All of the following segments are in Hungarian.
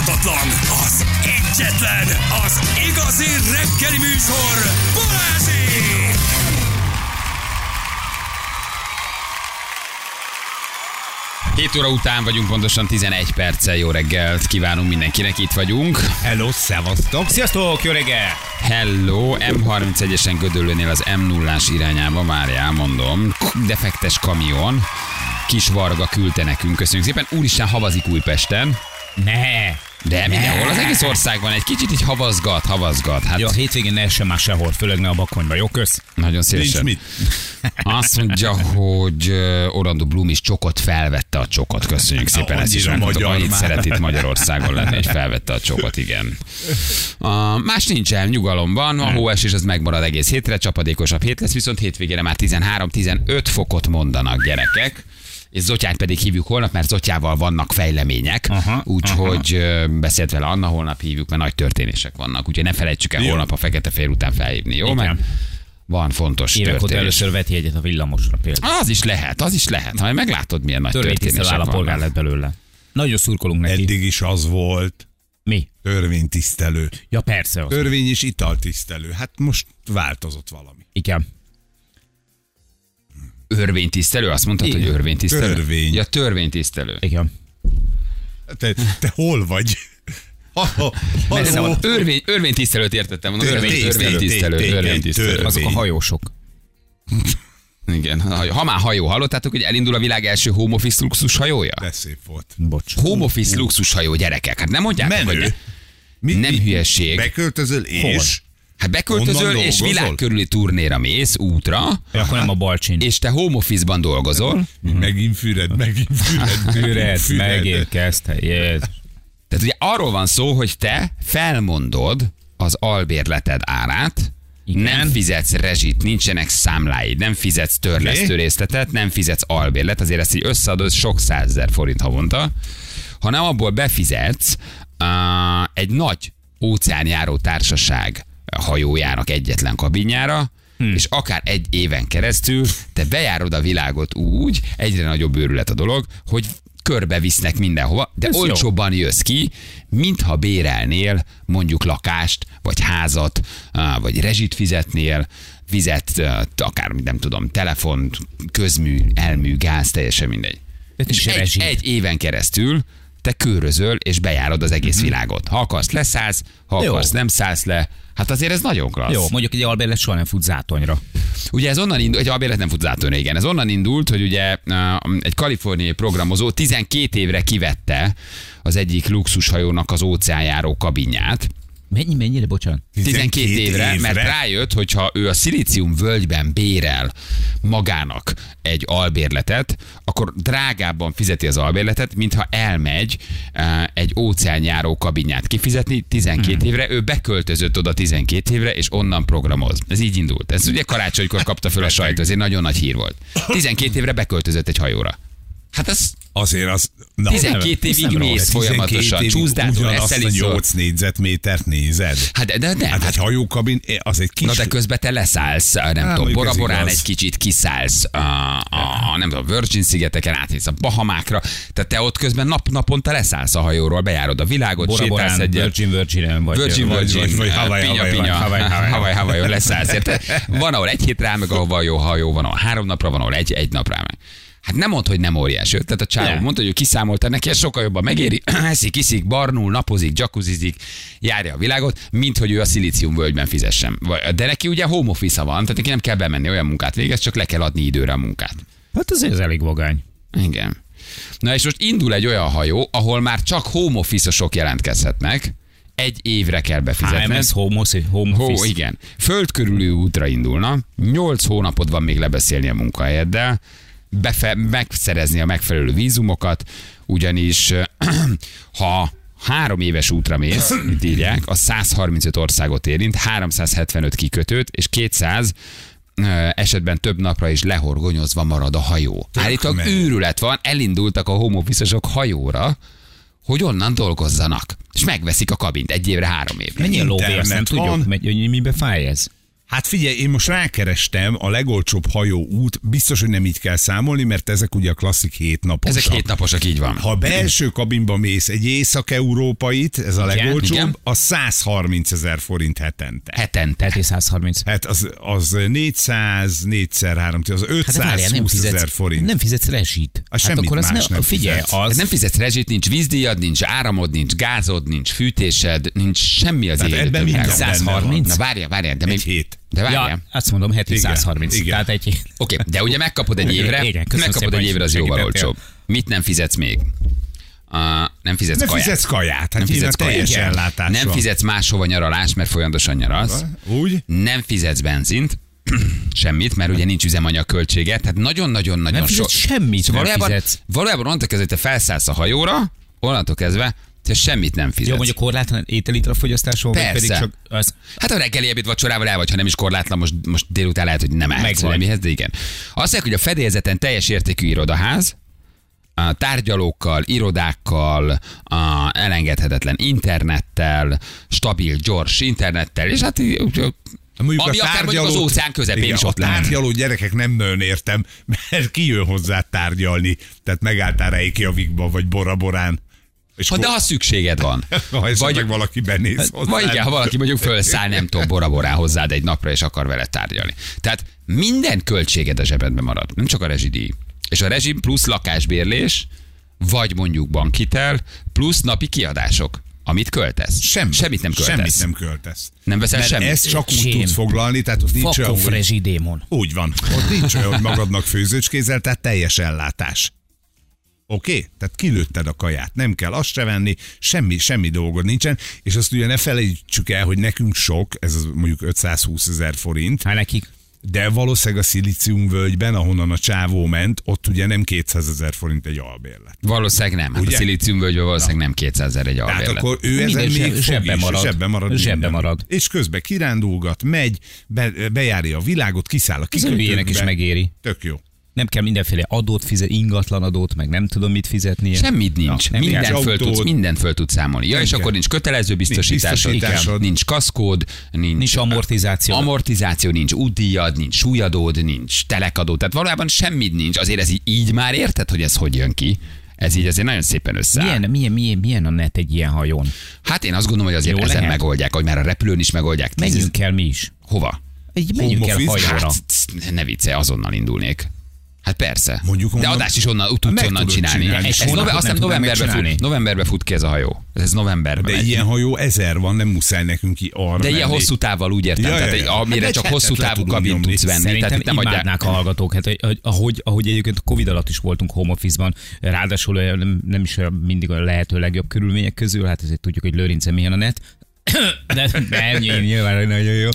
utánozhatatlan, az egyetlen, az igazi reggeli műsor, Balázsék! Hét óra után vagyunk, pontosan 11 perccel. Jó reggelt kívánunk mindenkinek, itt vagyunk. Hello, szevasztok! Sziasztok, jó reggel! Hello, M31-esen Gödöllőnél az M0-ás irányába, várjál, mondom. Defektes kamion. Kis Varga küldte nekünk, köszönjük szépen. Úristen, havazik Újpesten. Ne! De mindenhol, az egész országban egy kicsit így havazgat, havazgat. Hát Jó, a hétvégén ne essen már sehol, főleg ne a bakonyba, jó kösz? nagyon Nincs szívesen. mit. Azt mondja, hogy Orlando Bloom is csokot felvette a csokot. Köszönjük szépen, ezt is magyar Annyit szeret itt Magyarországon lenni, és felvette a csokot, igen. A, más nincsen, nyugalom van, a hóesés az megmarad egész hétre, csapadékosabb hét lesz, viszont hétvégére már 13-15 fokot mondanak gyerekek. És Zotyát pedig hívjuk holnap, mert Zotyával vannak fejlemények. Aha, Úgyhogy ö, beszélt vele Anna, holnap hívjuk, mert nagy történések vannak. Úgyhogy ne felejtsük el Jó. holnap a fekete fél után felhívni, jó? Igen. Mert van fontos Évek óta történés. először vett jegyet a villamosra például. Az is lehet, az is lehet. Majd meglátod, milyen nagy történések vannak. lett belőle. Nagyon szurkolunk neki. Eddig is az volt. Mi? Törvénytisztelő. Ja persze, az. Törvény és italtisztelő. Hát most változott valami. Igen. Örvénytisztelő? Azt mondtad, hogy Igen. örvénytisztelő? Törvény. Ja, törvénytisztelő. Igen. Te, te hol vagy? Örvény, örvénytisztelőt értettem. Mondom, örvénytisztelő, örvénytisztelő. törvény. Azok a hajósok. Igen. Ha már hajó, hallottátok, hogy elindul a világ első home office luxus hajója? De szép volt. Bocs. Home office luxus hajó, gyerekek. Hát nem mondjátok, hogy... Menő. Mi, Nem hülyeség. Beköltözöl és... Hát beköltözöl, és dolgozol? világ körüli turnéra mész útra, Ja, akkor nem a balcsin. és te home office-ban dolgozol, Megint füred, megint füred. Üred, füred. megint kezdte. Jézus. Tehát ugye arról van szó, hogy te felmondod az albérleted árát, Igen. nem fizetsz rezsit, nincsenek számláid, nem fizetsz törlesztőrészletet, nem fizetsz albérlet, azért ezt így összeadod sok százezer forint havonta, hanem abból befizetsz uh, egy nagy óceánjáró társaság hajójának egyetlen kabinjára, Hmm. és akár egy éven keresztül te bejárod a világot úgy, egyre nagyobb őrület a dolog, hogy körbevisznek mindenhova, de Ez jó. olcsóbban jössz ki, mintha bérelnél mondjuk lakást, vagy házat, vagy rezsit fizetnél, vizet, akár nem tudom, telefont, közmű, elmű, gáz, teljesen mindegy. És egy, rezsit. egy éven keresztül te körözöl és bejárod az egész világot. Ha akarsz, leszállsz, ha Jó. akarsz, nem szállsz le. Hát azért ez nagyon klassz. Jó, mondjuk egy albérlet soha nem fut zátonyra. Ugye ez onnan indult, egy albérlet nem fut zátonyra, igen. Ez onnan indult, hogy ugye egy kaliforniai programozó 12 évre kivette az egyik luxushajónak az óceánjáró kabinját. Mennyi, mennyire, bocsánat? 12 évre, évre? mert rájött, hogyha ő a szilícium völgyben bérel magának egy albérletet, akkor drágábban fizeti az albérletet, mintha elmegy eh, egy óceánjáró kabinját kifizetni 12 Hmm. évre, ő beköltözött oda 12 évre, és onnan programoz. Ez így indult. Ez ugye karácsonykor kapta föl a sajtó, ez egy nagyon nagy hír volt. 12 évre beköltözött egy hajóra. Hát ez Azért az... Na, 12 évig nem rossz. mész folyamatosan, Ugyanazt eszel, a iszol. 8 négyzetmétert nézed. Hát de, de nem, Hát hát egy hajókabin, az egy kis... Na de közben te leszállsz, nem tudom, mondjuk Bora ez Borán igaz. egy kicsit kiszállsz, a, a, nem tudom, Virgin szigeteken áthész a Bahamákra, tehát te ott közben nap naponta leszállsz a hajóról, bejárod a világot, Bora sétálsz egyet. Virgin Virgin vagy. Virgin, Virgin, vagy- eh, Hawaii, Hawaii, Hawaii, leszállsz? Van, ahol egy hétre áll meg, ahova jó hajó, van, ahol három napra van, ahol egy, egy napra meg. Hát nem mond, hogy nem óriási ötlet. A csávó mondta, hogy ő kiszámolta neki, ez sokkal jobban megéri, eszik, iszik, barnul, napozik, jacuzzizik, járja a világot, mint hogy ő a szilícium völgyben fizessen. De neki ugye home office van, tehát neki nem kell bemenni, olyan munkát végez, csak le kell adni időre a munkát. Hát azért ez elég vagány. Igen. Na és most indul egy olyan hajó, ahol már csak home office-osok jelentkezhetnek, egy évre kell befizetni. HMS Home Office. Home Hó, Office. igen. Föld körüli útra indulna, 8 hónapod van még lebeszélni a munkahelyeddel, befe- megszerezni a megfelelő vízumokat, ugyanis ha három éves útra mész, mint írják, az 135 országot érint, 375 kikötőt, és 200 ö, esetben több napra is lehorgonyozva marad a hajó. Állítólag őrület van, elindultak a homo hajóra, hogy onnan dolgozzanak. És megveszik a kabint egy évre, három évre. Mennyi a lóvé, azt nem tudjuk, hogy mibe fáj ez? Hát figyelj, én most rákerestem, a legolcsóbb hajó út, biztos, hogy nem így kell számolni, mert ezek ugye a klasszik hétnaposak. Ezek hétnaposak, így van. Ha belső kabinba mész egy észak-európait, ez a legolcsóbb, igen. a 130 ezer forint hetente. Hetente. Tehát 130. Hát az, az 400, 4 3 az Hát de várjál, nem 520 ezer fizetsz, forint. nem fizetsz rezsit. Hát hát semmit akkor az más nem figyelj, fizetsz. az, nem fizetsz rezsit, nincs vízdíjad, nincs áramod, nincs gázod, nincs fűtésed, nincs semmi az Tehát életed. ebben minden benne 130? Na várjál, várjál, de még... Egy hét. De várjál. Ja, azt mondom, heti Igen, 130. igen. Tehát egy... Oké, de ugye megkapod egy évre, Igen, megkapod egy évre, az jóval olcsóbb. Mit nem fizetsz még? Uh, nem fizetsz Nem kaját. fizetsz kaját, hát nem fizetsz teljes kaját. ellátás Nem fizetsz máshova nyaralás, mert folyamatosan nyaralsz. Úgy? Nem fizetsz benzint, semmit, mert ugye nincs üzemanyag költsége, tehát nagyon-nagyon-nagyon Nem fizetsz sok. semmit, nem valójában, fizetsz. valójában onnantól kezdve, hogy te felszállsz a hajóra, onnantól kezdve te semmit nem fizetsz. Jó, mondjuk korlátlan ételitra fogyasztásról, Persze. pedig csak az... Hát a reggeli ebéd vacsorával el vagy, ha nem is korlátlan, most, most délután lehet, hogy nem vagy. valamihez, de igen. Azt mondják, hogy a fedélzeten teljes értékű irodaház, a tárgyalókkal, irodákkal, a elengedhetetlen internettel, stabil, gyors internettel, és hát Mondjuk Ami a akár mondjuk az óceán közepén igen, is ott a tárgyaló gyerekek nem nagyon értem, mert ki jön hozzá tárgyalni. Tehát megálltál Reykjavikba, vagy Bora-Borán. És ha de ha szükséged van. ha vagy- valaki benéz hozzá. Vagy igen, ha valaki mondjuk fölszáll, nem tudom, boraborán hozzád egy napra, és akar vele tárgyalni. Tehát minden költséged a zsebedben marad, nem csak a rezsidíj. És a rezsi plusz lakásbérlés, vagy mondjuk bankhitel, plusz napi kiadások, amit költesz. Semmi, Semmit nem költesz. Semmit nem költesz. Nem veszel Mert semmit? ezt csak úgy Sém. tudsz foglalni, tehát ott nincs olyan, hogy... rezsidémon. Úgy van. Ott nincs olyan, hogy magadnak főzőcskézel, tehát teljes ellátás. Oké? Okay? Tehát kilőtted a kaját. Nem kell azt se venni, semmi, semmi dolgod nincsen. És azt ugye ne felejtsük el, hogy nekünk sok, ez az mondjuk 520 ezer forint, Hát nekik de valószínűleg a szilíciumvölgyben, ahonnan a csávó ment, ott ugye nem 200 ezer forint egy albérlet. Valószínűleg nem. Hát Ugye? a szilíciumvölgyben valószínűleg nem 200 ezer egy Tehát albérlet. akkor ő ezen még zsebbe is, marad. Zsebbe marad. Zsebbe marad. És közben kirándulgat, megy, be, bejárja a világot, kiszáll a az hülyének is megéri. Tök jó. Nem kell mindenféle adót fizet, ingatlan adót, meg nem tudom mit fizetnie. Semmit nincs. nem mindent, nincs föl autód. tudsz, mindent föl tudsz számolni. Ja, Nem és kell. akkor nincs kötelező biztosításod, biztosításod. nincs kaszkód, nincs, Nincs amortizáció. amortizáció, nincs útdíjad, nincs súlyadód, nincs telekadód. Tehát valójában semmit nincs. Azért ez így, így már érted, hogy ez hogy jön ki? Ez így azért nagyon szépen összeáll. milyen, milyen, milyen, milyen a net egy ilyen hajón? Hát én azt gondolom, hogy azért Jó ezen lehet. megoldják, hogy már a repülőn is megoldják. Tíz- Menjünk el mi is. Hova? Egy menjünk el hajóra. Hát, ne vicce, azonnal indulnék. Hát persze. Mondjuk De onnan- adást is onnan, tudsz Meg onnan csinálni. csinálni. Ez Egy nove, novemberben fut, novemberben fut ki ez a hajó. Ez novemberben De megy. ilyen hajó ezer van, nem muszáj nekünk ki arra De ilyen menni. hosszú távval úgy értem, Ja, tehát ja. egy, Hát amire egy csak hosszú távú kabin tudsz venni. Szerintem Tehát itt nem adják. imádnák a hallgatók, hát, hogy- hogy- ahogy, ahogy egyébként a Covid alatt is voltunk home office-ban, ráadásul nem, nem is mindig a lehető legjobb körülmények közül, hát ezért tudjuk, hogy Lőrince milyen a net, de nem, nyilván hogy nagyon jó.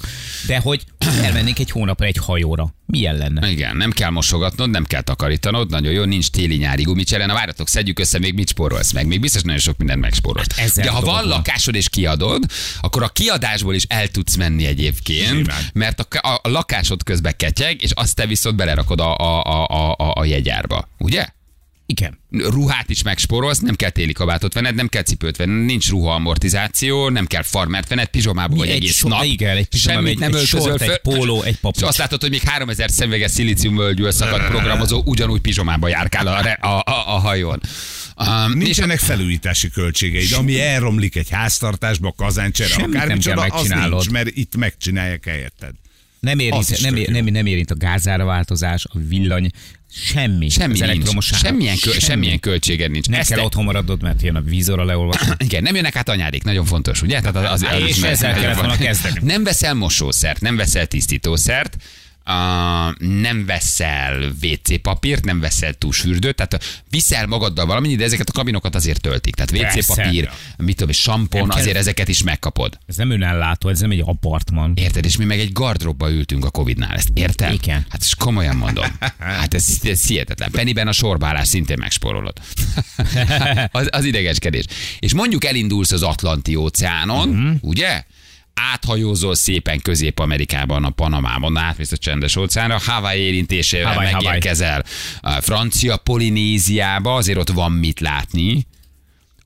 De hogy elmennénk egy hónapra egy hajóra. Milyen lenne? Igen, nem kell mosogatnod, nem kell takarítanod, nagyon jó, nincs téli-nyári gumicsere. Na várjatok, szedjük össze, még mit spórolsz meg? Még biztos nagyon sok mindent megspórolsz. Hát De ha van lakásod és kiadod, akkor a kiadásból is el tudsz menni egyébként, Simán. mert a, a, a lakásod közben ketyeg, és azt te viszont belerakod a, a, a, a, a, a jegyárba. Ugye? Igen. ruhát is megspórolsz, nem kell téli kabátot venned, nem kell cipőt venned, nincs ruha amortizáció, nem kell farmert venned, pizsomába vagy Egy egész so- nap. igen, egy pizsomában, Semmit egy- nem egy sort, föl. egy póló, egy papucs. És azt látod, hogy még 3000 szemüveges szilíciumvölgyül szakadt programozó ugyanúgy pizsomába járkál a, re- a, a, a hajón. Um, és Nincsenek felújítási költségeid, ami elromlik egy háztartásba, kazáncsere, nem akármicsoda, az megcsinálod. nincs, mert itt megcsinálják helyetted. Nem érint, nem, jó. nem, nem érint a gázára változás, a villany, semmi. semmi az nincs. Semmilyen, kö, semmilyen költséged nincs. Nem Ezt kell te- otthon maradnod, mert jön a vízora leolvasni. Igen, nem jönnek át anyádék, nagyon fontos, ugye? Tehát az, az, az És mert- ezzel kellett volna kezdeni. Nem veszel mosószert, nem veszel tisztítószert, Uh, nem veszel WC papírt, nem veszel túlsfürdőt, tehát viszel magaddal valamennyi, de ezeket a kabinokat azért töltik. Tehát WC papír, mit tudom, sampon, kell- azért ezeket is megkapod. Ez nem önellátó, ez nem egy apartman. Érted? És mi meg egy gardróbba ültünk a Covid-nál, ezt érted? Igen. Hát és komolyan mondom. Hát ez, ez hihetetlen. Pennyben a sorbálás szintén megspórolod. az, az idegeskedés. És mondjuk elindulsz az Atlanti óceánon, uh-huh. ugye? Áthajózol szépen Közép-Amerikában, a Panamában, átmész a csendes óceánra, Hawaii érintésével Hawaii, Hawaii. megérkezel a francia Polinéziába, azért ott van mit látni.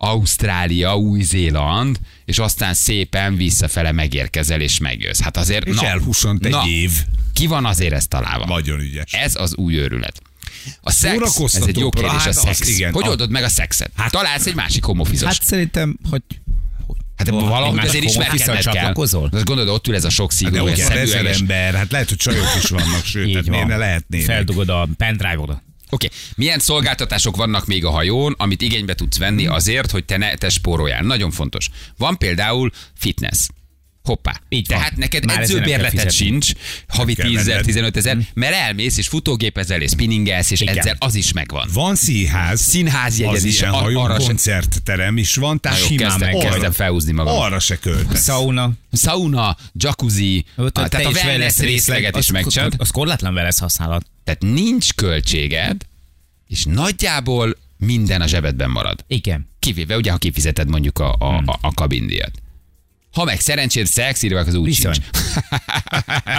Ausztrália, Új-Zéland, és aztán szépen visszafele megérkezel és megjössz. Hát azért, És na, elhussant egy na, év. Ki van azért ezt találva? Nagyon ügyes. Ez az új őrület. A szex, ez egy jó kérdés, hát a az szex. igen. hogy A- oldod meg a szexet? Hát, Találsz egy másik homofizos. Hát szerintem, hogy Hát valahogy másik azért ismerkedned kell. Azt gondolod, ott ül ez a sok De szigorú, ez van ezer ember, hát lehet, hogy csajok is vannak, sőt, tehát miért ne lehetnének. Feldugod a pendrive-odat. Oké, okay. milyen szolgáltatások vannak még a hajón, amit igénybe tudsz venni azért, hogy te ne te spóroljál? Nagyon fontos. Van például fitness. Hoppá. Így van. Tehát neked Már edzőbérleted sincs, havi kell 10 ezer, venned. 15 ezer, mert elmész és futógépezel és spinningelsz és Igen. edzel, az is megvan. Van színház, Színházi az jegyed is, ilyen hajón arra koncertterem is van, tehát simán kezdem, meg kezdem felhúzni magam. Arra se költesz. Sauna. Sauna, jacuzzi, a, tehát a wellness részleg, részleget is megcsinálod. Az korlátlan wellness használat. Tehát nincs költséged, és nagyjából minden a zsebedben marad. Igen. Kivéve ugye, ha kifizeted mondjuk a, a, Hmm. a, a kabindíjat. Ha meg szerencséd szexírvák, az úgy sincs.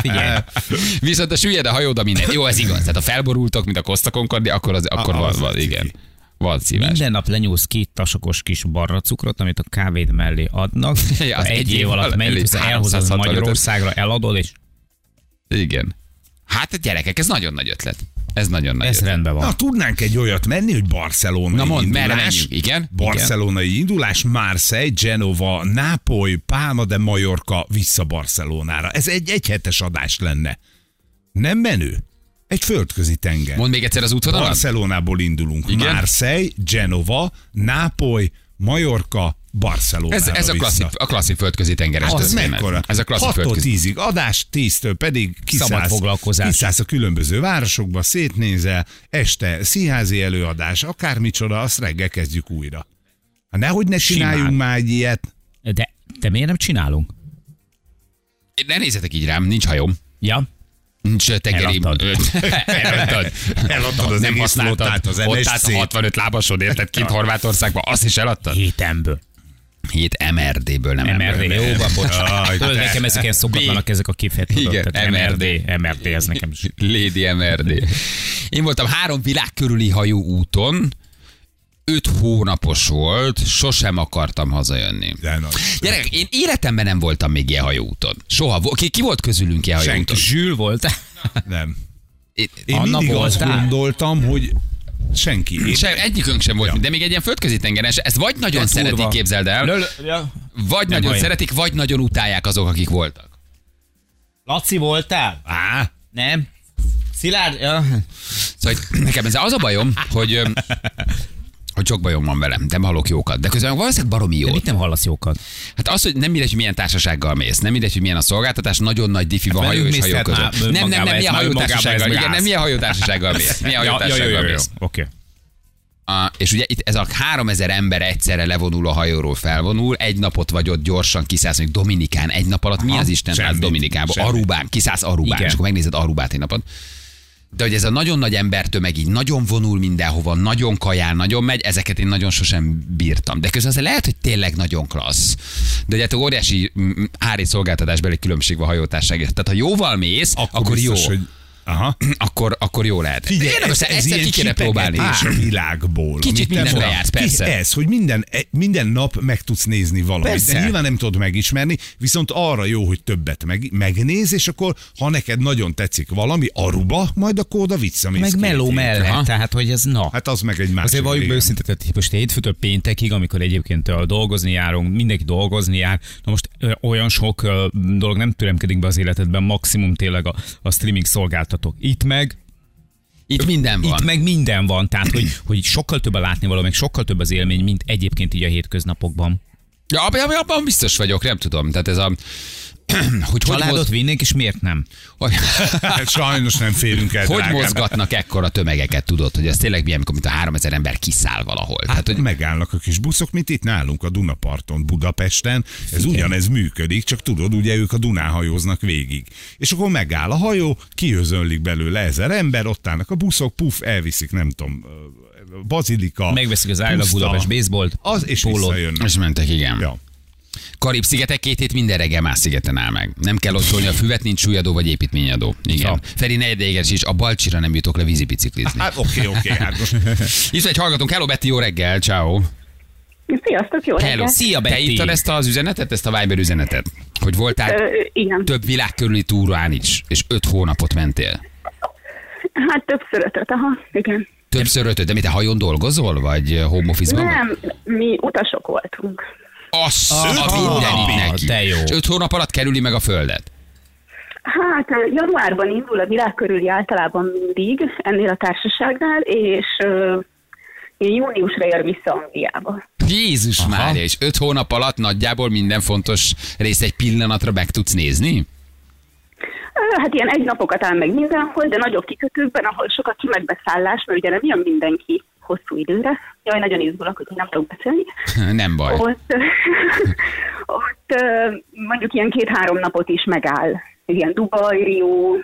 Figyelj. Viszont a süllyed a hajód a minden. Jó, ez igaz. Tehát ha felborultok, mint a Costa Concordia, akkor, az, akkor A- van, van, igen. Van szívás. Minden nap lenyúlsz két tasakos kis barra cukrot, amit a kávéd mellé adnak. Ja, az egy, egy év év alatt az elhozod 365 Magyarországra, eladod, és Igen. Hát a gyerekek, ez nagyon nagy ötlet. Ez nagyon nagy ez ötlet. rendben van. Na, tudnánk egy olyat menni, hogy barcelonai Na mondd, indulás. merre menjünk? Igen? Barcelonai indulás, Marseille, Genova, Nápoly, Palma de Mallorca vissza Barcelonára. Ez egy egyhetes adás lenne. Nem menő? Egy földközi tenger. Mondd még egyszer az útvonalat. Barcelonából indulunk. Igen? Marseille, Genova, Nápoly, Majorka, Barcelona. Ez, ez a klasszik, a klasszik földközi tengeres Az mekkora? Ez a klasszik 6-tól földközi. 10-ig adás, 10-től pedig Szabad kiszállsz, foglalkozás. kiszállsz a különböző városokba, szétnézel, este színházi előadás, akármicsoda, azt reggel kezdjük újra. Hát nehogy ne csináljunk Simán. már egy ilyet. De, de miért nem csinálunk? Ne nézzetek így rám, nincs hajóm. Ja? Nincs tengeri... Eladtad. Eladtad. Eladtad az nem egész flottát, az Ott MSC. állt a 65 lábasod, érted? Kint Horvátországban, azt is eladtad? Hétemből. Hét MRD-ből nem MRD. Jó, van, bocsánat. Nekem ezek ilyen szokatlanak, ezek a kifejezések. Igen, MRD. MRD. MRD, ez nekem is. Lady MRD. Én voltam három világ körüli hajó úton, öt hónapos volt, sosem akartam hazajönni. De. Gyerekek, én életemben nem voltam még ilyen hajóúton. Soha. Ki, ki volt közülünk ilyen Senki. hajóúton? Zsül volt. Nem. Én, Én Anna mindig azt gondoltam, hogy senki. Én sem, egyikünk sem volt, Ja. de még egy ilyen földközi tengeren, ezt vagy nagyon De szeretik, durva. képzeld el, Lö, lö, ja. vagy nagyon olyan. szeretik, vagy nagyon utálják azok, akik voltak. Laci voltál? Á, Nem. Szilárd? Ja. Szóval nekem ez az a bajom, hogy, hogy sok bajom van velem, de hallok jókat. De közben valószínűleg baromi De jó. mit nem hallasz jókat? Hát az, hogy nem mindegy, hogy milyen társasággal mész, nem mindegy, hogy milyen a szolgáltatás, nagyon nagy diffi van Hát hajó és hajó tehát között. Nem, nem, nem, önmagában milyen hajótársasággal, igen, nem, milyen hajótársasággal mész. Milyen hajótársasággal mész. Oké. A, és ugye itt ez a 3000 ember egyszerre levonul a hajóról, felvonul, egy napot vagy ott gyorsan kiszállsz, mondjuk Dominikán egy nap alatt, mi Aha, az Isten semmit, Dominikába? Arubán, kiszállsz Arubán, Igen. és akkor megnézed Arubát egy napot. De hogy ez a nagyon nagy embertömeg így nagyon vonul mindenhova, nagyon kajál, nagyon megy, ezeket én nagyon sosem bírtam. De közben azért lehet, hogy tényleg nagyon klassz. De ugye hát óriási mm, ári szolgáltatásbeli különbség van hajótárság. Tehát ha jóval mész, akkor, akkor jó. biztos, Hogy... Aha. Akkor, akkor jó lehet. Figyelj, Érdemes, ez, ez ki kéne próbálni. a világból. Kicsit amit te mindenbe mondtál. jársz, persze. Ez, hogy minden, e- minden nap meg tudsz nézni valamit. Persze. De nyilván nem tudod megismerni, viszont arra jó, hogy többet meg, megnéz, és akkor, ha neked nagyon tetszik valami, Aruba, majd akkor oda visszamész. Meg meló mellett, tehát hogy ez na. Hát az meg egy másik. Azért valljuk be igen. őszintén, tehát most hétfőtől péntekig, amikor egyébként dolgozni járunk, mindenki dolgozni jár, na most olyan sok dolog nem türemkedik be az életedben, maximum tényleg a, a streaming szolgáltatók. Itt meg Itt minden van. Itt meg minden van, tehát hogy, hogy sokkal több a látnivaló, meg sokkal több az élmény, mint egyébként így a hétköznapokban. Ja, abban, abban biztos vagyok, nem tudom. Tehát ez a... hogy hogy, Családot moz, vinnék, és miért nem? hogy, Hát Sajnos nem férünk el, hogy drágám. mozgatnak ekkora tömegeket, tudod, hogy ez tényleg milyen, amikor mint a 3000 ember kiszáll valahol. Hát, Tehát, hogy megállnak a kis buszok, mint itt nálunk a Dunaparton, Budapesten. Ez ugyanez működik, csak tudod, ugye ők a Dunán hajóznak végig. És akkor megáll a hajó, kiözönlik belőle ezer ember, ott állnak a buszok, puf, elviszik, nem tudom, bazilika. Megveszik az puszta, Budapest baseballt, Az, és pólót. visszajönnek. és mentek, igen. Ja. Karib-szigetek két hét minden reggel más szigeten áll meg. Nem kell ott a füvet, nincs súlyadó vagy építményadó. Igen. Ja. Feri negyedéges is, a balcsira nem jutok le vízibiciklizni. Hát oké, oké, hát most Itt egy hallgatunk, hello Betty, jó reggel, ciao. Sziasztok, jó Hello. reggelt. Szia, Te Betty. írtad ezt az üzenetet, ezt a Viber üzenetet? Hogy voltál Ö, igen. több világ körüli túrán is, és öt hónapot mentél. Hát többször ötöt, aha, igen. Többször ötöt, de mi te hajón dolgozol, vagy home vagy? Nem, mi utasok voltunk. Azt a mindenit neki. te jó. És öt hónap alatt kerüli meg a földet. Hát januárban indul a világ körüli általában mindig ennél a társaságnál, és ilyen júniusra ér vissza Angliába. Jézus Aha. Mária, és öt hónap alatt nagyjából minden fontos részt egy pillanatra meg tudsz nézni? Hát ilyen egy napokat áll meg mindenhol, de nagyobb kikötőkben, ahol sokat ki megbeszállás, mert ugye nem jön mindenki hosszú időre. Jaj, nagyon izgulok, hogy nem tudok beszélni. Nem baj. Ott, ott mondjuk ilyen két-három napot is megáll. Ilyen Dubaj, Rio,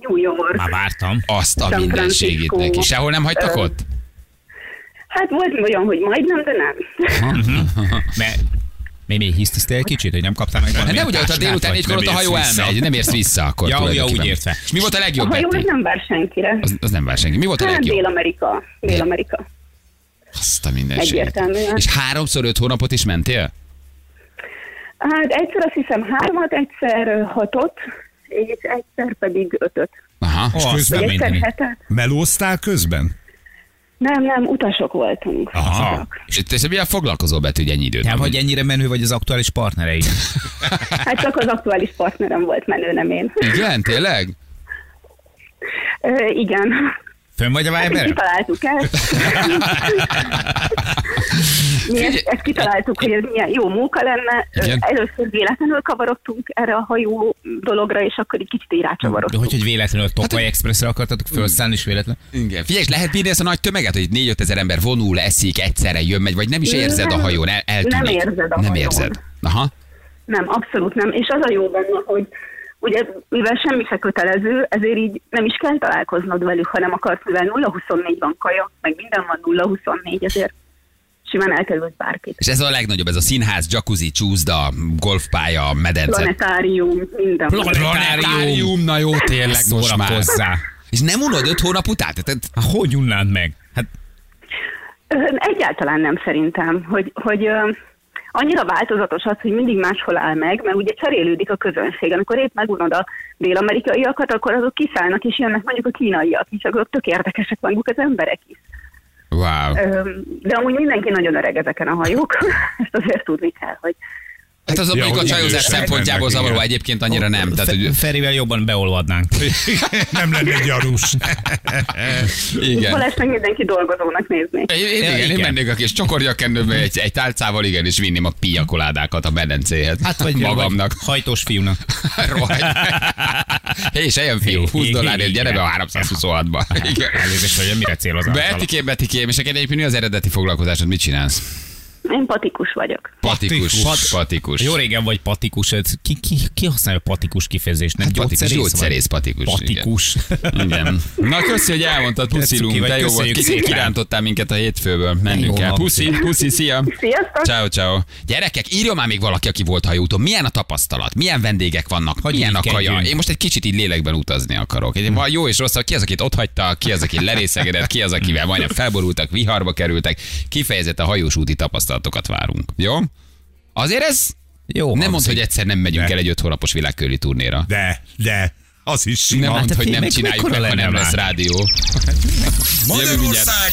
New York. Már vártam. Azt a mindenségét neki. Sehol nem hagytak ott? Hát volt olyan, hogy majdnem, de nem. Mert mi, hisztisztél egy kicsit, hogy nem kaptál meg Hát valami nem ugye ott a délután négykor ott a hajó elmegy, nem érsz vissza akkor. Ja, ja, úgy értve. És mi volt a A legjobb, hajó az Betty? nem vár senkire. Az, az nem vár senki. Mi volt a Hát legjobb? Dél-Amerika. Dél-Amerika. Azt a mindenségét. Egyértelműen. És háromszor öt hónapot is mentél? Hát egyszer azt hiszem hármat, egyszer hatot, és egyszer pedig ötöt. Aha. Azt közben egyszer hetet. Melóztál közben? Nem, nem, utasok voltunk. Aha. Csak. És te milyen foglalkozol, Betty, hogy ennyi időt? Nem vagy ennyire menő vagy az aktuális partnereid. Hát csak az aktuális partnerem volt menő, nem én. Igen, tényleg? Ö, igen. Fönn vagy a Hát, Viberen? kitaláltuk ezt. Mi ezt, ezt kitaláltuk, hogy ez milyen jó munka lenne. Igen. Először véletlenül kavarogtunk erre a hajó dologra, és akkor egy kicsit így De rácsavarodtunk. hogy, hogy véletlenül a Tokaj Expressre akartatok felszállni, és véletlen? Igen. Figyelj, lehet bírni ezt a nagy tömeget, hogy 4 ezer ember vonul, eszik, egyszerre jön, megy, vagy nem is érzed a Nem. hajón, el, eltűnik. Nem érzed a Nem hajón. érzed. Aha. Nem, abszolút nem. És az a jó benne, hogy ugye mivel semmi se kötelező, ezért így nem is kell találkoznod velük, hanem akarsz, mivel 0-24 van kaja, meg minden van 0-24, ezért simán elkerült bárkit. És ez a legnagyobb, ez a színház, jacuzzi, csúszda, golfpálya, medence. Planetárium, minden. Planetárium, na jó, tényleg most már. Szórakozzá. És nem unod öt hónap után? Tehát, Hát hogy unnád meg? Hát Egyáltalán nem szerintem, hogy, hogy annyira változatos az, hogy mindig máshol áll meg, mert ugye cserélődik a közönség. Amikor épp megunod a dél-amerikaiakat, akkor azok kiszállnak és jönnek mondjuk a kínaiak is, akkor tök érdekesek maguk az emberek is. Wow. De amúgy mindenki nagyon öreg ezeken a hajók, ezt azért tudni kell, hogy Hát az a Ja, a csajozás szempontjából zavaró, igen. egyébként annyira nem. Tehát, hogy Fe- Ferivel jobban beolvadnánk. Nem lenne gyarús. igen. Meg mindenki dolgozónak nézni. Én, én, igen, én igen. mennék a kis csokorjakendőbe egy, egy tálcával, igen, és vinném a piakoládákat a medencéhez. Hát vagy magamnak. Vagy hajtós fiúnak. Rohagy. Hé, és eljön fiú, 20 dollárért, gyere be a 326-ba. Igen. Elnézést, hogy mire célozom. Betikém, betikém, és egyébként mi az eredeti foglalkozásod? Mit csinálsz? Én patikus vagyok. Patikus. Patikus. Patikus. Jó régen vagy patikus. Ki, ki, ki használja a patikus kifejezést? Nem Hát patikus, gyógyszerész? gyógyszerész patikus? Patikus. Igen. Na, köszi, hogy elmondtad, puszilunk, de jó volt. Kicsit kirántottál minket a hétfőből, mennünk jó van. Puszi, puszi, szia. Sziasztok! Ciao, ciao. Gyerekek, írjon már még valaki, aki volt hajóúton. Milyen a tapasztalat? Milyen vendégek vannak? Hogy Milyen a kaja? Én most egy kicsit így lélekben utazni akarok. Egy, van jó és rossz, ki az, akit ott hagyta, ki az, aki lerészegedett, ki az, akivel majdnem felborultak, viharba kerültek. Kifejezett a hajós úti tapasztalatokat várunk. Jó? Azért ez Jó nem mondd, hangzik. hogy egyszer nem megyünk Ne. el egy öt hónapos világkörüli turnéra. De, de, az is Nem sima. mondd, te hogy nem csináljuk meg, ha nem lesz rádió. Magyarország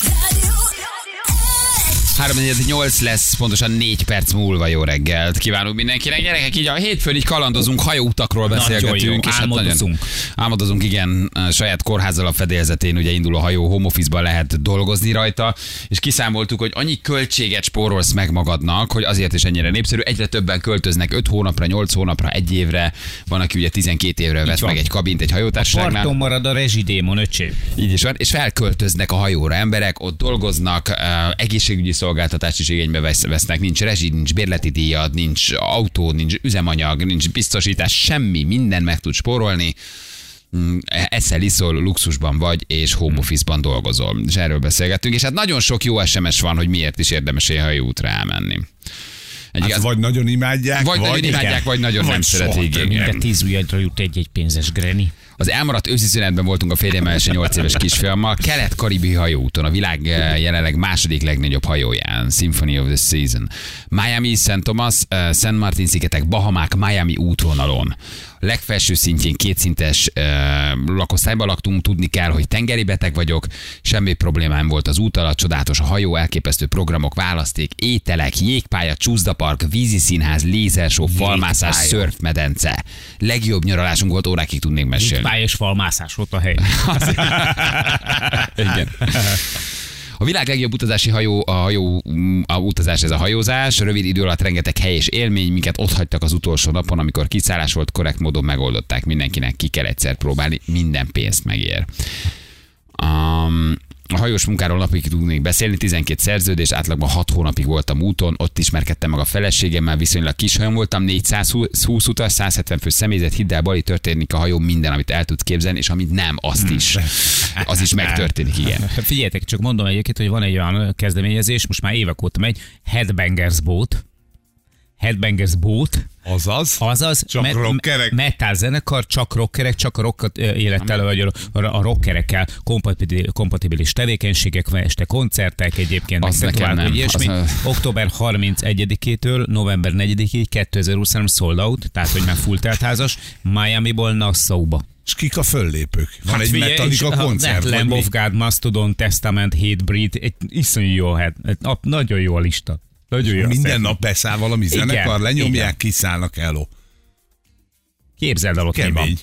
348 lesz, pontosan 4 perc múlva jó reggelt. Kívánunk mindenkinek. Gyerekek, így a hétfőn így kalandozunk, hajóutakról beszélgetünk. és álmodozunk. Hát álmodozunk, igen, a saját kórházzal a fedélzetén ugye indul a hajó, home office-ban lehet dolgozni rajta, és kiszámoltuk, hogy annyi költséget spórolsz meg magadnak, hogy azért is ennyire népszerű. Egyre többen költöznek 5 hónapra, 8 hónapra, egy évre, van, aki ugye 12 évre vesz meg egy kabint egy hajótársaságnál. Parton marad a rezsidémon, öcsém. Így is van, és felköltöznek a hajóra emberek, ott dolgoznak, uh, egészségügyi szolgáltatást is igénybe vesz, vesznek, nincs rezsi, nincs bérleti díjad, nincs autó, nincs üzemanyag, nincs biztosítás, semmi, minden meg tud spórolni. Mm, Eszel, iszol, luxusban vagy, és home office-ban dolgozol. És erről beszélgettünk, és hát nagyon sok jó SMS van, hogy miért is érdemes ilyen hajóútra elmenni. Egy Hát igaz, vagy nagyon imádják, vagy, nagyon igen. imádják, vagy nagyon nem Vagy soha szeretik. igen. Minden tíz ujjadra jut egy-egy pénzes greni. Az elmaradt őszi szünetben voltunk a férjemmel és a 8 éves kisfiammal. Kelet-Karibi hajóúton, a világ eh, jelenleg második legnagyobb hajóján, Symphony of the Season. Miami, St. Thomas, eh, Szent Martin szigetek, Bahamák, Miami útvonalon. Legfelső szintjén kétszintes uh, lakosztályban laktunk, tudni kell, hogy tengeri beteg vagyok, semmi problémám volt az út alatt, csodálatos a hajó, elképesztő programok, választék, ételek, jégpálya, csúszdapark, vízi színház, lézersó, falmászás, szörfmedence. Legjobb nyaralásunk volt, órákig tudnék mesélni. Pályás falmászás volt a hely. Igen. A világ legjobb utazási hajó, a hajó, a utazás ez a hajózás. Rövid idő alatt rengeteg hely és élmény, minket ott hagytak az utolsó napon, amikor kiszállás volt, korrekt módon megoldották. Mindenkinek ki kell egyszer próbálni, minden pénzt megér. Um, a hajós munkáról napig tudnék beszélni, 12 szerződés, átlagban 6 hónapig voltam úton, ott ismerkedtem meg a feleségemmel, viszonylag kis hajón voltam, 420 utas, 170 fő személyzet, hidd el, Bali történik a hajó minden, amit el tudsz képzelni, és amit nem, azt is. Az is megtörténik, igen. Figyeljetek, csak mondom egyébként, hogy van egy olyan kezdeményezés, most már évek óta megy, Headbangers Boat, Headbangers Boat, Azaz. Azaz, Csak rockerek? metal zenekar, csak rockerek, csak a rock élettel, vagy a, a rockerekkel kompatibilis, kompatibilis tevékenységek, van este koncertek egyébként, Az nekem nem. ilyesmi. Az Október 31-től november 4-ig 2023 sold out, tehát hogy már full teltházas, Miami-ból Nassau-ba. És kik a föllépők? Van Hát egy figyelj, Metallica koncert? vagy Lamb mi? of God, Mastodon, Testament, Hatebreed, egy iszonyú jó, hát, nagyon jó a lista. Nagyon jó. Minden nap beszáll valami Igen, zenekar, lenyomják, igen. kiszállnak eló. Képzeld el ott. Kemény.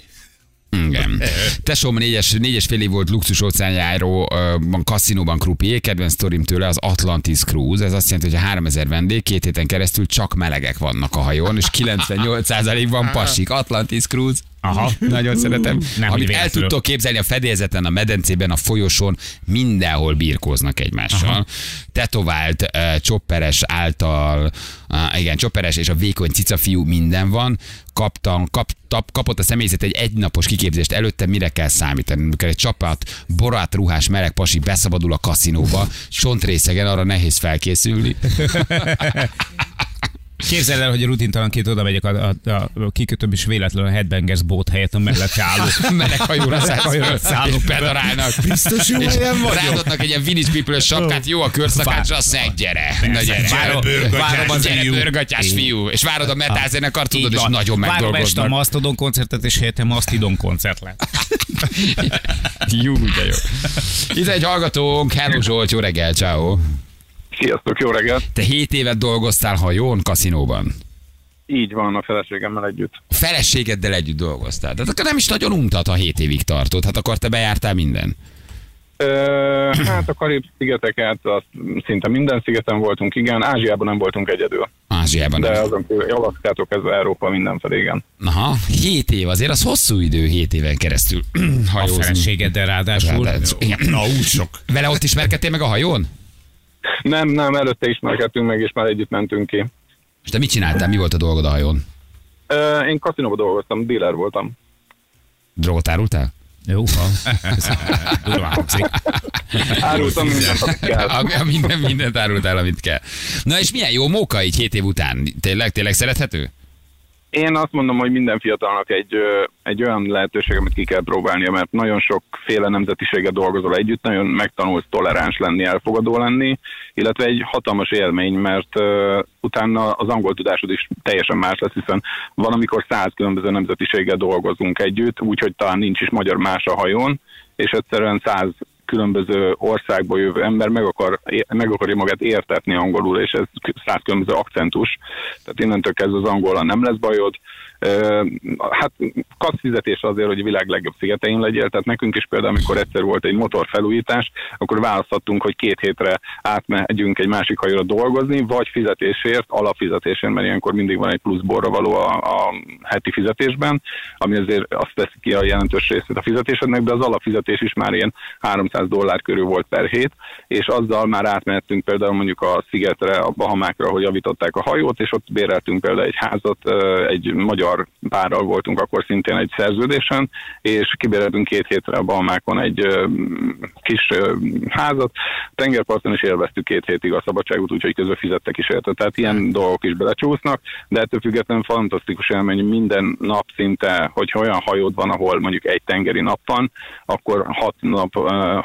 Igen. Tesóm négyes, négyes fél év volt luxus óceánjáró uh, kaszinóban krupié, kedvenc sztorim tőle az Atlantis Cruise. Ez azt jelenti, hogy a 3000 vendég két héten keresztül csak melegek vannak a hajón, és 98%-ban pasik. Atlantis Cruise. Aha, nagyon szeretem. Nem, Amit el tudtok képzelni a fedélzeten, a medencében, a folyosón, mindenhol birkóznak egymással. Aha. Tetovált, uh, csopperes által, uh, igen, csopperes és a vékony cicafiú minden van. Kaptam, kap, tap, kapott a személyzet egy egynapos kiképzést előtte, mire kell számítani. Amikor egy csapat borát ruhás meleg pasi beszabadul a kaszinóba, csontrészegen, arra nehéz felkészülni. Képzeld el, hogy rutintalanként oda megyek a, a, a, a kikötőm, és véletlenül a Headbangers boat helyett a mellette álló. meleg hajóra és bedarálnak. Biztos jó helyen vagyok. ráadnak egy ilyen Village people sapkát, jó a körszakácsra, azt mondják, gyere, na gyere. Várom- várom az gyere bőrgatyás fiú. És várod a metal zenekar, tudod, és nagyon Várom este a megdolgoznak. Mastodon koncertet, és helyette Mastodon koncert lett. Jó, de jó. Itt egy hallgatónk, Hello Zsolt, jó reggel, ciao. Sziasztok, jó reggelt! Te 7 évet dolgoztál hajón, kaszinóban. Így van a feleségemmel együtt. A feleségeddel együtt dolgoztál. Tehát akkor nem is nagyon untat, ha 7 évig tartott. Hát akkor te bejártál minden. Ö, hát a Karib-szigeteket, azt szinte minden szigeten voltunk, igen. Ázsiában nem voltunk egyedül. Ázsiában. De nem. azon kívül Alaszkától kezdve Európa mindenfelé, igen. Aha, 7 év, azért az hosszú idő 7 éven keresztül A hajózni. feleségeddel ráadásul. Ráadásul. Na, úgy sok. Vele ott ismerkedtél meg a hajón? Nem, nem, előtte ismerkedtünk meg, és már együtt mentünk ki. És te mit csináltál? Mi volt a dolgod a hajón? Ö, én kaszinóban dolgoztam, dealer voltam. Drogot árultál? Jó, hangzik. Árultam mindent, amit kell. Minden, mindent árultál, amit kell. Na és milyen jó móka így 7 év után? Tényleg, tényleg szerethető? Én azt mondom, hogy minden fiatalnak egy, egy olyan lehetőség, amit ki kell próbálnia, mert nagyon sokféle nemzetiséggel dolgozol együtt, nagyon megtanulsz toleráns lenni, elfogadó lenni, illetve egy hatalmas élmény, mert uh, utána az angol tudásod is teljesen más lesz, hiszen van, amikor száz különböző nemzetiséggel dolgozunk együtt, úgyhogy talán nincs is magyar más a hajón, és egyszerűen száz különböző országból jövő ember meg, akar, meg akarja magát értetni angolul, és ez száz különböző akcentus. Tehát innentől kezdve az angolan nem lesz bajod. Hát kaszfizetés azért, hogy a világ legjobb szigetein legyél, tehát nekünk is például, amikor egyszer volt egy motorfelújítás, akkor választhattunk, hogy két hétre átmegyünk egy másik hajóra dolgozni, vagy fizetésért, alapfizetésért, mert ilyenkor mindig van egy plusz borra való a, a heti fizetésben, ami azért azt teszi ki a jelentős részét a fizetésednek, de az alapfizetés is már ilyen 300 dollár körül volt per hét, és azzal már átmehettünk például mondjuk a szigetre, a Bahamákra, hogy javították a hajót, és ott béreltünk például egy házat, egy magyar párral voltunk akkor szintén egy szerződésen, és kibéreltünk két hétre a Balmákon egy kis házat, tengerparton is élveztük két hétig a szabadságot, úgyhogy közben fizettek is érte. Tehát ilyen dolgok is belecsúsznak, de ettől függetlenül fantasztikus élmény minden nap szinte, hogy olyan hajód van, ahol mondjuk egy tengeri nap van, akkor hat nap,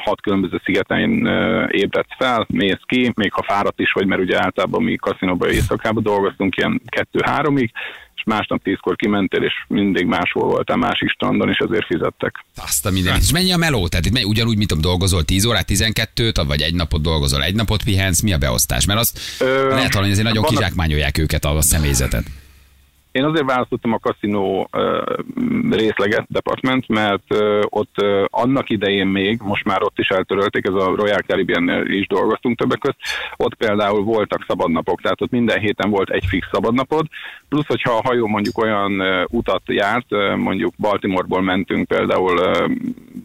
hat különböző szigeten ö, ébredsz fel, mész ki, még ha fáradt is vagy, mert ugye általában mi kaszinóban éjszakában dolgoztunk ilyen kettő-háromig, és másnap tízkor kimentél, és mindig máshol voltál, másik strandon, és ezért fizettek. Azt a minden. És mennyi a meló? Tehát itt ugyanúgy, mint tudom, dolgozol 10 órát, 12-t, vagy egy napot dolgozol, egy napot pihensz, mi a beosztás? Mert azt Ö, lehet hallani, hogy azért nagyon vannak- kizsákmányolják őket a személyzetet. Én azért választottam a kaszinó részleget, department, mert ott annak idején még, most már ott is eltörölték, ez a Royal caribbean is dolgoztunk többek között, ott például voltak szabadnapok, tehát ott minden héten volt egy fix szabadnapod, plusz, hogyha a hajó mondjuk olyan utat járt, mondjuk Baltimoreból mentünk például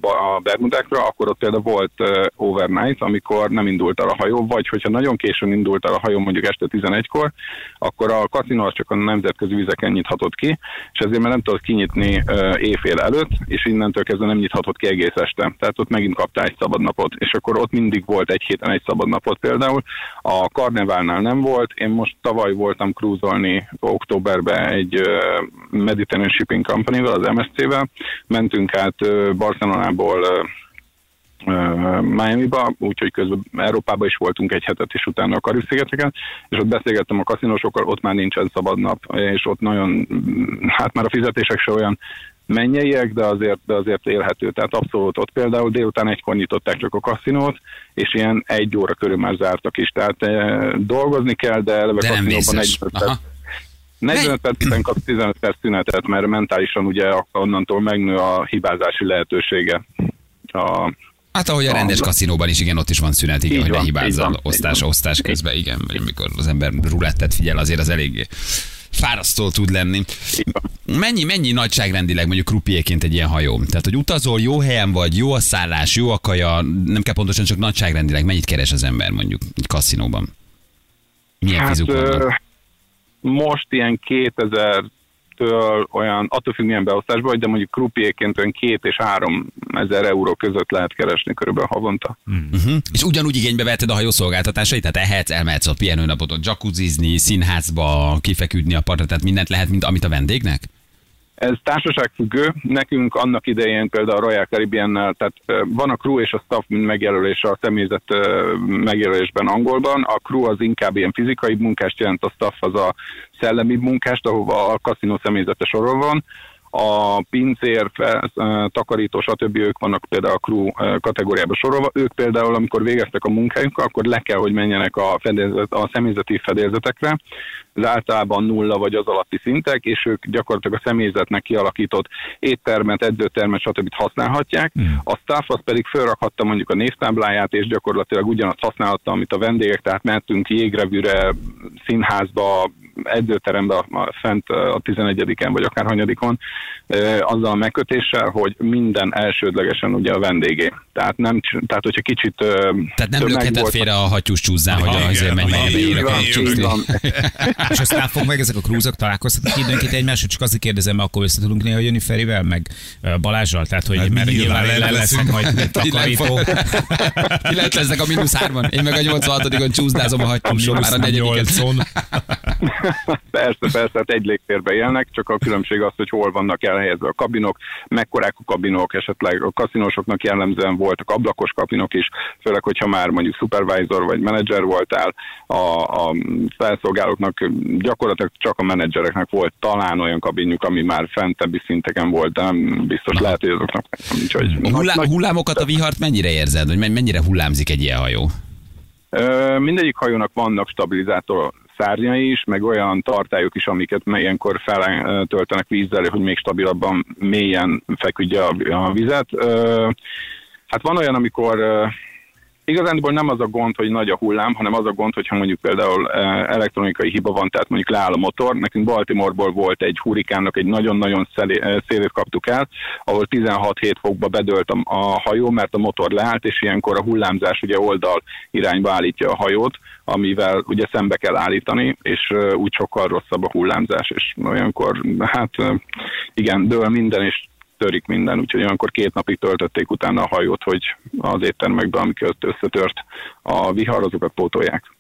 a Bermudákra, akkor ott például volt overnight, amikor nem indult el a hajó, vagy hogyha nagyon későn indult el a hajó mondjuk este 11-kor, akkor a kaszinó csak a nemzetközi vizeken nyithatott ki, és ezért már nem tudott kinyitni éjfél előtt, és innentől kezdve nem nyithatott ki egész este. Tehát ott megint kaptál egy szabadnapot, és akkor ott mindig volt egy héten egy szabadnapot például. A karneválnál nem volt, én most tavaly voltam krúzolni októberben egy Mediterranean Shipping Company-vel, az MSC-vel, mentünk át Barcelonából Miami-ba, úgyhogy közben Európába is voltunk egy hetet, és utána a Karib-szigeteken, és ott beszélgettem a kaszinósokkal, ott már nincsen szabad nap, és ott nagyon, hát már a fizetések se olyan mennyeiek, de azért, de azért élhető. Tehát abszolút ott például délután egykor nyitották csak a kaszinót, és ilyen egy óra körül már zártak is. Tehát e, dolgozni kell, de eleve De kaszinóban vészes. 45 Aha. perc 45 percben kap 15 perc szünetet, mert mentálisan ugye onnantól megnő a hibázási lehetősége. A, Hát ahogy a rendes kaszinóban is, igen, ott is van szünet, igen, Így hogy ne van, így hibázzal osztás, van. osztás közben, igen, vagy amikor az ember rulettet figyel, azért az eléggé fárasztó tud lenni. Mennyi, mennyi nagyságrendileg mondjuk krupiéként egy ilyen hajó? Tehát, hogy utazol, jó helyen vagy, jó a szállás, jó a kaja, nem kell pontosan csak nagyságrendileg, mennyit keres az ember mondjuk egy kaszinóban? Milyen hát, fizuk vannak? most ilyen 2000-től olyan, attól függ milyen beosztásban vagy, de mondjuk krupiéként olyan 2 és 3 ezer euró között lehet keresni körülbelül havonta. Uh-huh. És ugyanúgy igénybe veheted a hajó szolgáltatásait, tehát ehetsz, elmehetsz a pihenőnapoton jacuzzizni, színházba, kifeküdni a partra, tehát mindent lehet, mint amit a vendégnek? Ez társaságfüggő. Nekünk annak idején például a Royal Caribbean-nel, tehát van a crew és a staff mint megjelölés a személyzet megjelölésben angolban. A crew az inkább ilyen fizikai munkást jelent, a staff az a szellemi munkást, ahova a kaszinó személyzete sorol van. A pincér, fel, takarító, stb. ők vannak például a crew kategóriába sorolva. Ők például, amikor végeztek a munkájukkal, akkor le kell, hogy menjenek a, fedélzet, a személyzeti fedélzetekre, ez általában nulla vagy az alatti szintek, és ők gyakorlatilag a személyzetnek kialakított éttermet, edzőtermet, stb. használhatják. Hmm. A staff az pedig felrakhatta mondjuk a névtábláját, és gyakorlatilag ugyanazt használhatta, amit a vendégek, tehát mentünk jégrevűre, színházba, edzőterembe a- a- fent a 11-en vagy akár hanyadikon, azzal a megkötéssel, hogy minden elsődlegesen ugye a vendégé. Tehát, nem, tehát hogyha kicsit... Tehát nem volt- félre a hattyús csúzzán, hogy azért megy. És aztán fog meg ezek a krúzok találkoztatnak időnként egymásra, csak azért kérdezem, mert akkor össze tudunk néha jönni Ferivel, meg Balázsral, tehát hogy Hát mert nyilván nyilván le le lesznek leszünk. majd takarító. Ti lent lesznek a mínusz hárman, én meg a 86-on csúszdázom a hattyúson, már a negyediket. Persze, persze, hát egy légtérben élnek, csak a különbség az, hogy hol vannak elhelyezve a kabinok, mekkorák a kabinok, esetleg a kaszinósoknak jellemzően voltak ablakos kabinok is, főleg, hogyha már mondjuk supervisor vagy menedzser voltál, a, a felszolgálóknak gyakorlatilag csak a menedzsereknek volt talán olyan kabinjuk, ami már fentebbi szinteken volt, de nem biztos lehet, hogy azoknak nem. Úgyhogy A hullá, hullámokat, a vihart mennyire érzed, hogy men- mennyire hullámzik egy ilyen hajó? Mindegyik hajónak vannak stabilizátor szárnyai is, meg olyan tartályok is, amiket ilyenkor feltöltenek vízzel, hogy még stabilabban mélyen feküdje a, a vizet. Hát van olyan, amikor ö, Igazándiból nem az a gond, hogy nagy a hullám, hanem az a gond, hogyha mondjuk például eh, elektronikai hiba van, tehát mondjuk leáll a motor. Nekünk Baltimoreból volt egy hurikánnak egy nagyon-nagyon eh, szélét kaptuk el, ahol 16-7 fokba bedölt a, a hajó, mert a motor leállt, és ilyenkor a hullámzás ugye oldal irányba állítja a hajót, amivel ugye szembe kell állítani, és eh, úgy sokkal rosszabb a hullámzás, és olyankor, hát igen, dől minden, és törik minden, úgyhogy olyankor két napig töltötték utána a hajót, hogy az éttermekben, amikor összetört a vihar, azokat pótolják.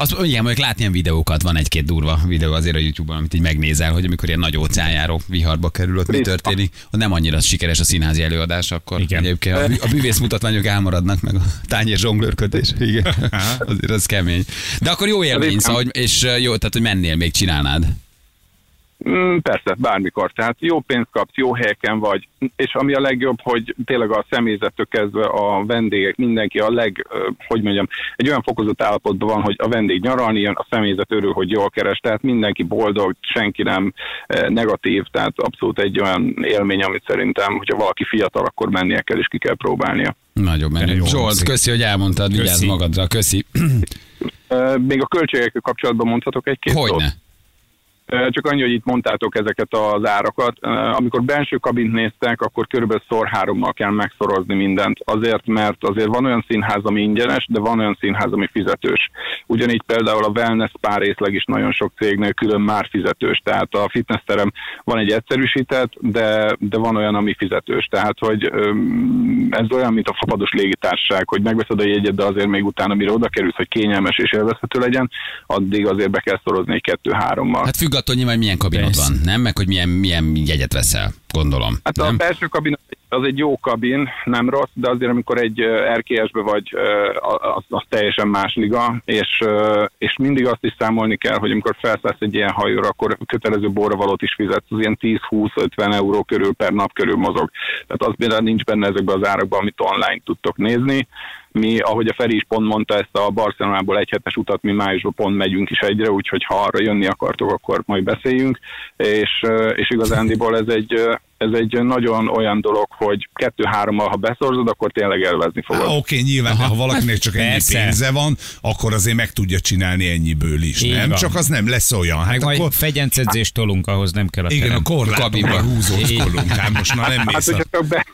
Az, igen, mondjuk látni ilyen videókat, van egy-két durva videó azért a YouTube-on, amit így megnézel, hogy amikor ilyen nagy óceánjáró viharba kerül, ott mi történik, ott nem annyira sikeres a színházi előadás, akkor igen. Egyébként a, a bűvész mutatványok elmaradnak, meg a tányér zsonglőrködés. Igen, azért az kemény. De akkor jó élmény, szóval, hogy, és jó, tehát, hogy mennél, még csinálnád. Mm, Persze, bármikor. Tehát jó pénzt kapsz, jó helyeken vagy, és ami a legjobb, hogy tényleg a személyzettől kezdve a vendégek, mindenki a leg, hogy mondjam, egy olyan fokozott állapotban van, hogy a vendég nyaralni jön, a személyzet örül, hogy jól keres, tehát mindenki boldog, senki nem negatív, tehát abszolút egy olyan élmény, amit szerintem, hogyha valaki fiatal, akkor mennie kell és ki kell próbálnia. Nagyon menő. Jó Zsolt, köszi, hogy elmondtad, vigyázz Köszi. magadra, köszi. Még a költségekkel kapcsolatban mondhatok egy-két? Hogyne. Csak annyi, hogy itt mondtátok ezeket az árakat. Amikor belső kabint néztek, akkor körülbelül szor hárommal kell megszorozni mindent. Azért, mert azért van olyan színház, ami ingyenes, de van olyan színház, ami fizetős. Ugyanígy például a wellness pár részleg is nagyon sok cégnél külön már fizetős. Tehát a fitnessterem van egy egyszerűsített, de, de van olyan, ami fizetős. Tehát, hogy ez olyan, mint a fapados légitársaság, hogy megveszed a jegyet, de azért még utána, mire oda kerülsz, hogy kényelmes és élvezhető legyen, addig azért be kell szorozni egy kettő-hárommal. Hát függ attól nyilván, milyen kabinod Persze. van, nem? Meg hogy milyen, milyen jegyet veszel, gondolom. Hát a nem? belső kabin az egy jó kabin, nem rossz, de azért amikor egy RKS-be vagy, az, az teljesen más liga, és, és mindig azt is számolni kell, hogy amikor felszállsz egy ilyen hajóra, akkor kötelező borravalót is fizetsz, az ilyen 10-20-50 euró körül per nap körül mozog. Tehát az például nincs benne ezekben az árakban, amit online tudtok nézni. Mi, ahogy a Feri is pont mondta, ezt a Barcelonából egy hetes utat mi májusban pont megyünk is egyre, úgyhogy ha arra jönni akartok, akkor majd beszéljünk. És, és igazándiból ez egy, ez egy nagyon olyan dolog, hogy kettő-hárommal, ha beszorzod, akkor tényleg élvezni fogod. Há, Oké, nyilván, de ha valakinek csak ennyi Persze. pénze van, akkor azért meg tudja csinálni ennyiből is, Így nem? van. Csak az nem lesz olyan. Hát Meg majd akkor, fegyencedzést tolunk, ahhoz nem kell a igen, terem. a már húzózkodunk. Hát most már nem Hát, mész hogyha a... csak, be,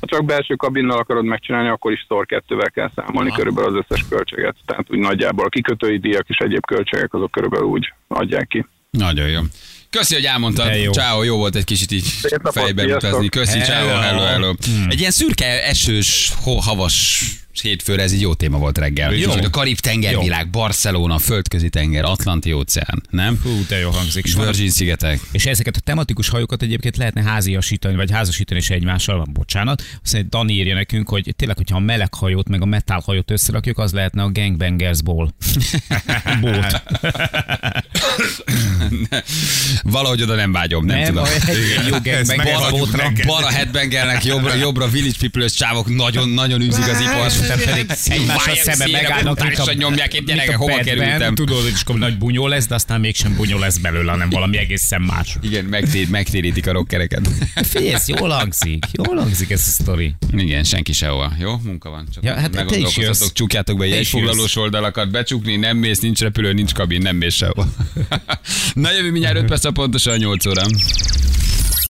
ha csak belső kabinnal akarod megcsinálni, akkor is szor kettővel kell számolni körülbelül az összes költséget. Tehát úgy nagyjából a kikötői díjak és egyéb költségek azok körülbelül úgy adják ki. Nagyon jó. Köszi, hogy elmondtad. Jó. Ciao, jó volt egy kicsit így fejben sziasztok. utazni. Köszi, ciao, Hello. hello, hello. Egy ilyen szürke, esős, ho- havas hétfőre ez egy jó téma volt reggel. Jó. Jó. A Karib tengervilág, Barcelona, földközi tenger, Atlanti óceán, nem? Hú, de jó hangzik. És, Virgin szigetek. és ezeket a tematikus hajókat egyébként lehetne háziasítani, vagy házasítani is egymással, bocsánat. Azt Dani írja nekünk, hogy tényleg, hogyha a meleg hajót, meg a metal hajót összerakjuk, az lehetne a Gangbangers Ball. Bót. Valahogy oda nem vágyom, nem, Nem, tudom. jó Ez gangbang meg- bótra. neked. Balra headbangernek, jobbra, jobbra village people csávok nagyon, nagyon űzik az ipar. Te pedig egymással szemben megállnak, brutálisan nyomják itt gyerekek, hova kerültem. Tudod, hogy is akkor nagy bunyó lesz, de aztán mégsem bunyó lesz belőle, hanem valami egészen más. Igen, megtér, megtérítik a rockereket. Figyelj, ez jól hangzik, jól hangzik ez a sztori. Igen, senki sehova. Jó, munka van. Csak Ja, hát te is jössz. csukjátok be jegyfoglalós oldalakat, becsukni, nem mész, nincs repülő, nincs kabin, nem mész sehova. Na jövő mindjárt 5 perc pontosan 8 órán.